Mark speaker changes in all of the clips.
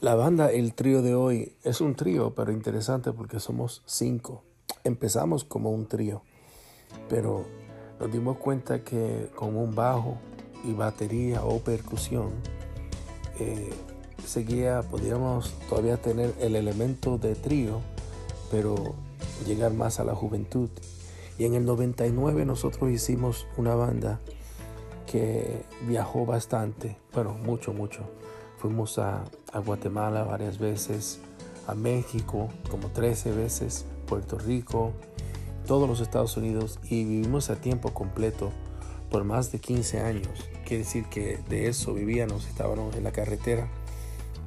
Speaker 1: La banda El Trío de hoy es un trío, pero interesante porque somos cinco. Empezamos como un trío, pero nos dimos cuenta que con un bajo y batería o percusión eh, seguía, podíamos todavía tener el elemento de trío, pero llegar más a la juventud. Y en el 99 nosotros hicimos una banda que viajó bastante, bueno, mucho, mucho Fuimos a, Guatemala varias veces, a México como 13 veces, Puerto Rico, todos los Estados Unidos y vivimos a tiempo completo por más de 15 años. Quiere decir que de eso vivíamos, estábamos en la carretera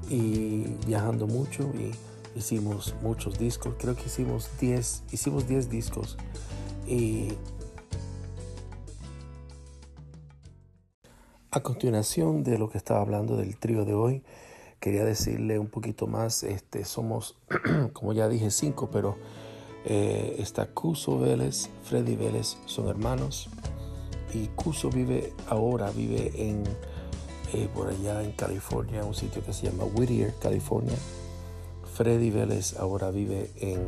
Speaker 1: y viajando mucho y hicimos muchos discos. Creo que hicimos 10, hicimos 10 discos y A continuación de lo que estaba hablando del trío de hoy, quería decirle un poquito más. Este, somos, como ya dije, cinco, pero eh, está Cuso Vélez, Freddy Vélez, son hermanos. Y Cuso vive ahora, vive en eh, por allá en California, un sitio que se llama Whittier, California. Freddy Vélez ahora vive en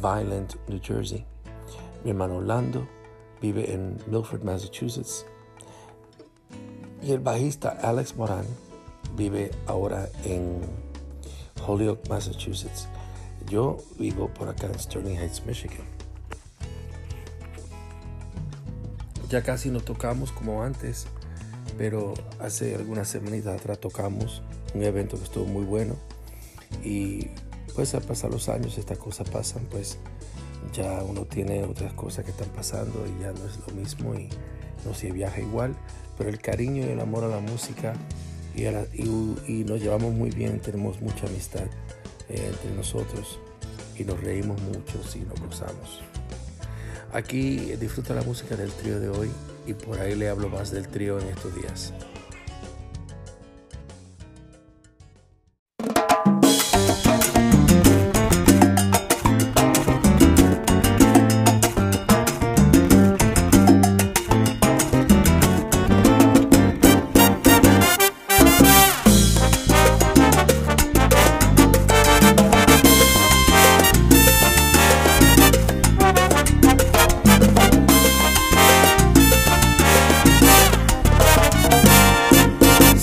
Speaker 1: Violent, New Jersey. Mi hermano Orlando vive en Milford, Massachusetts. Y el bajista Alex Moran vive ahora en Holyoke, Massachusetts. Yo vivo por acá en Sterling Heights, Michigan. Ya casi no tocamos como antes, pero hace algunas semanitas atrás tocamos un evento que estuvo muy bueno. Y pues al pasar los años estas cosas pasan, pues ya uno tiene otras cosas que están pasando y ya no es lo mismo y no se viaja igual pero el cariño y el amor a la música y, y, nos llevamos muy bien, tenemos mucha amistad eh, entre nosotros y nos reímos mucho y nos gozamos. Aquí disfruta la música del trío de hoy y por ahí le hablo más del trío en estos días.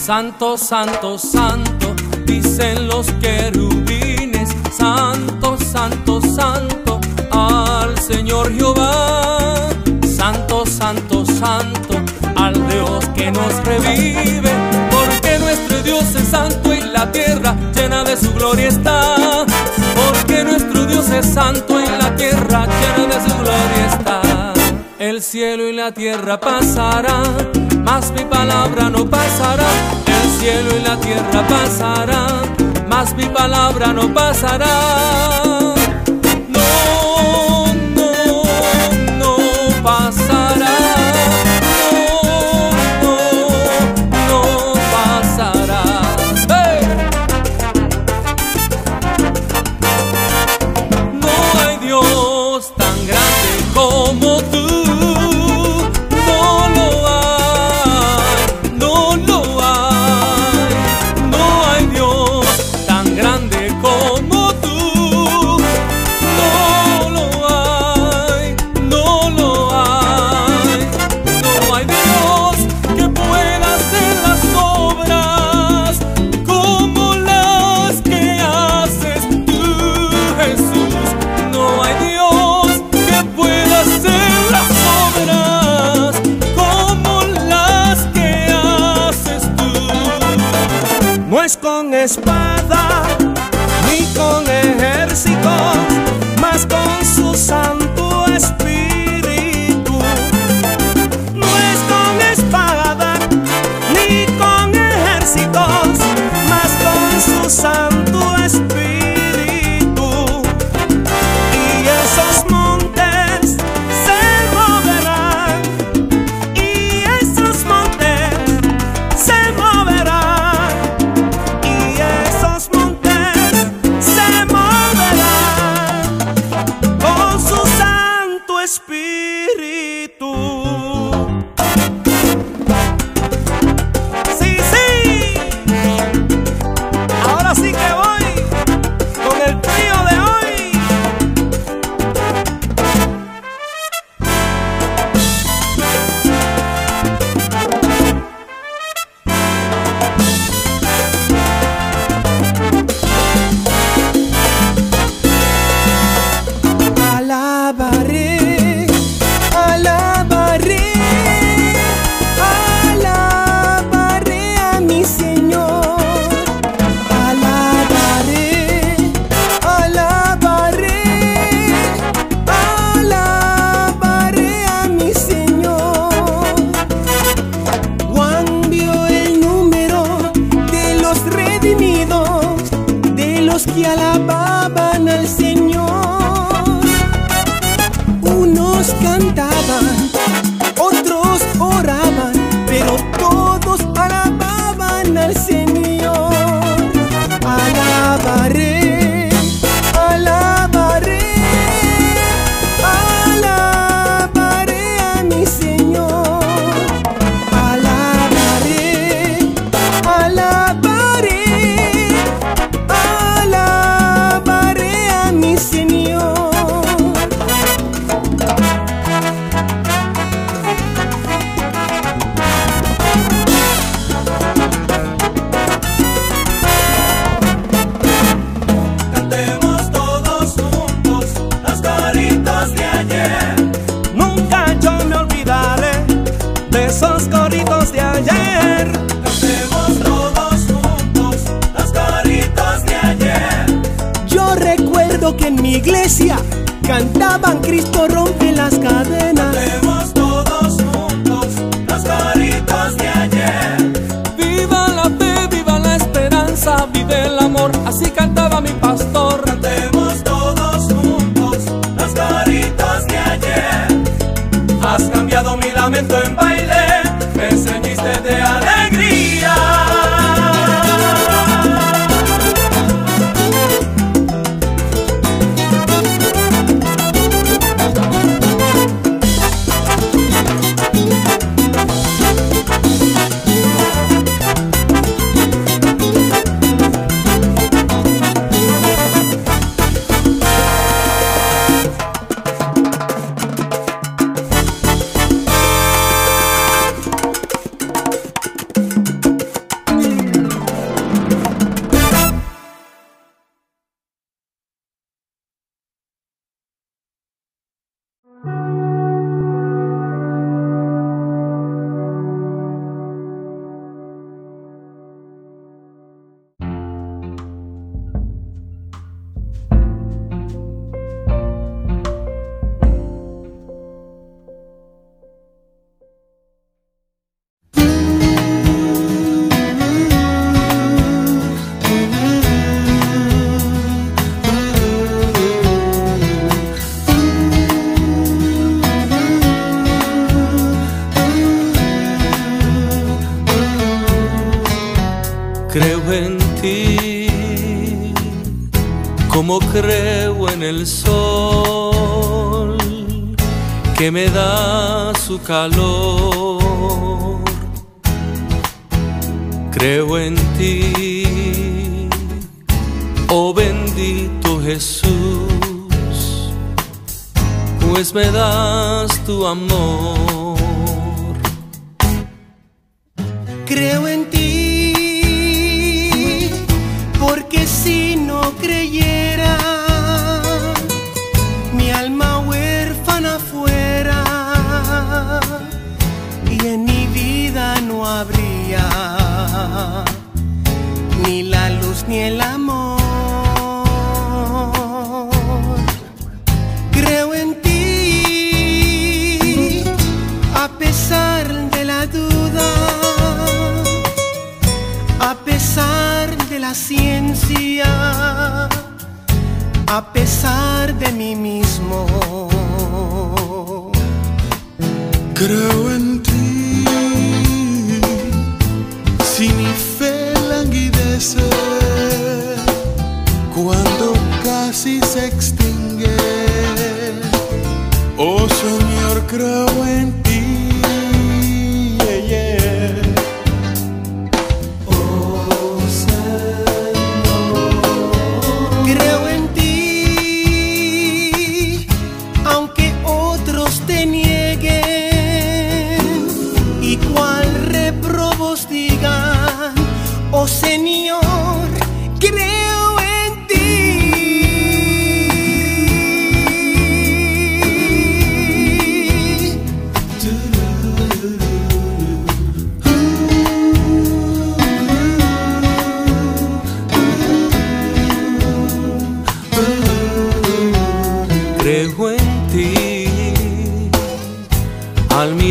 Speaker 2: Santo, santo, santo, dicen los querubines, santo, santo, santo, al Señor Jehová. Santo, santo, santo, al Dios que nos revive, porque nuestro Dios es santo y la tierra llena de su gloria está. Cielo y la tierra pasarán mas mi palabra no pasará. El cielo y la tierra pasarán, mas mi palabra no pasará. Con
Speaker 3: recuerdo que en mi iglesia cantaban Cristo rompe las cadenas.
Speaker 2: Cantemos todos juntos las caritas de ayer.
Speaker 4: Viva la fe, viva la esperanza, vive el amor, así cantaba mi pastor.
Speaker 2: Cantemos todos juntos las caritas de ayer. Has cambiado mi lamento en
Speaker 4: que me da su calor. Creo en ti, oh bendito Jesús, pues me das tu amor.
Speaker 3: Creo en ti, porque si no creyera, habría ni la luz ni el amor.
Speaker 5: Señor, creo en ti.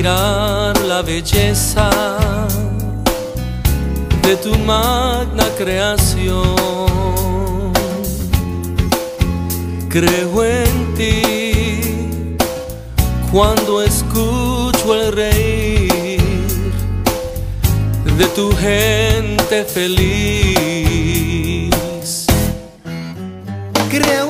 Speaker 4: La belleza de tu magna creación.
Speaker 2: Creo en ti cuando escucho el reír de tu gente feliz.
Speaker 3: Creo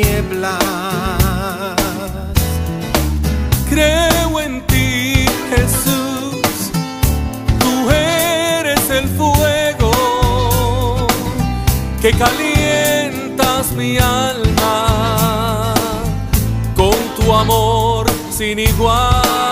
Speaker 3: tinieblas.
Speaker 2: Creo en ti, Jesús. Tú eres el fuego que calientas mi alma con tu amor sin igual.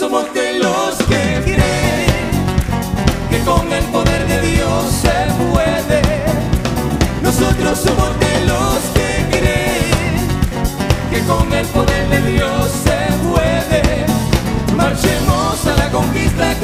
Speaker 4: Somos de los que creen que con el poder de Dios se puede. Nosotros somos de los que creen que con el poder de Dios se puede. Marchemos a la conquista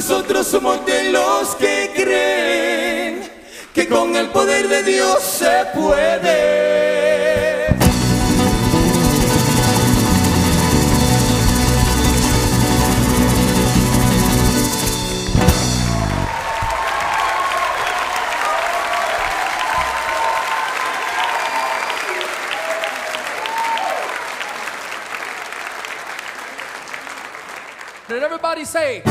Speaker 2: Nosotros somos de los que creen que con el poder de Dios se puede.
Speaker 6: Did everybody say?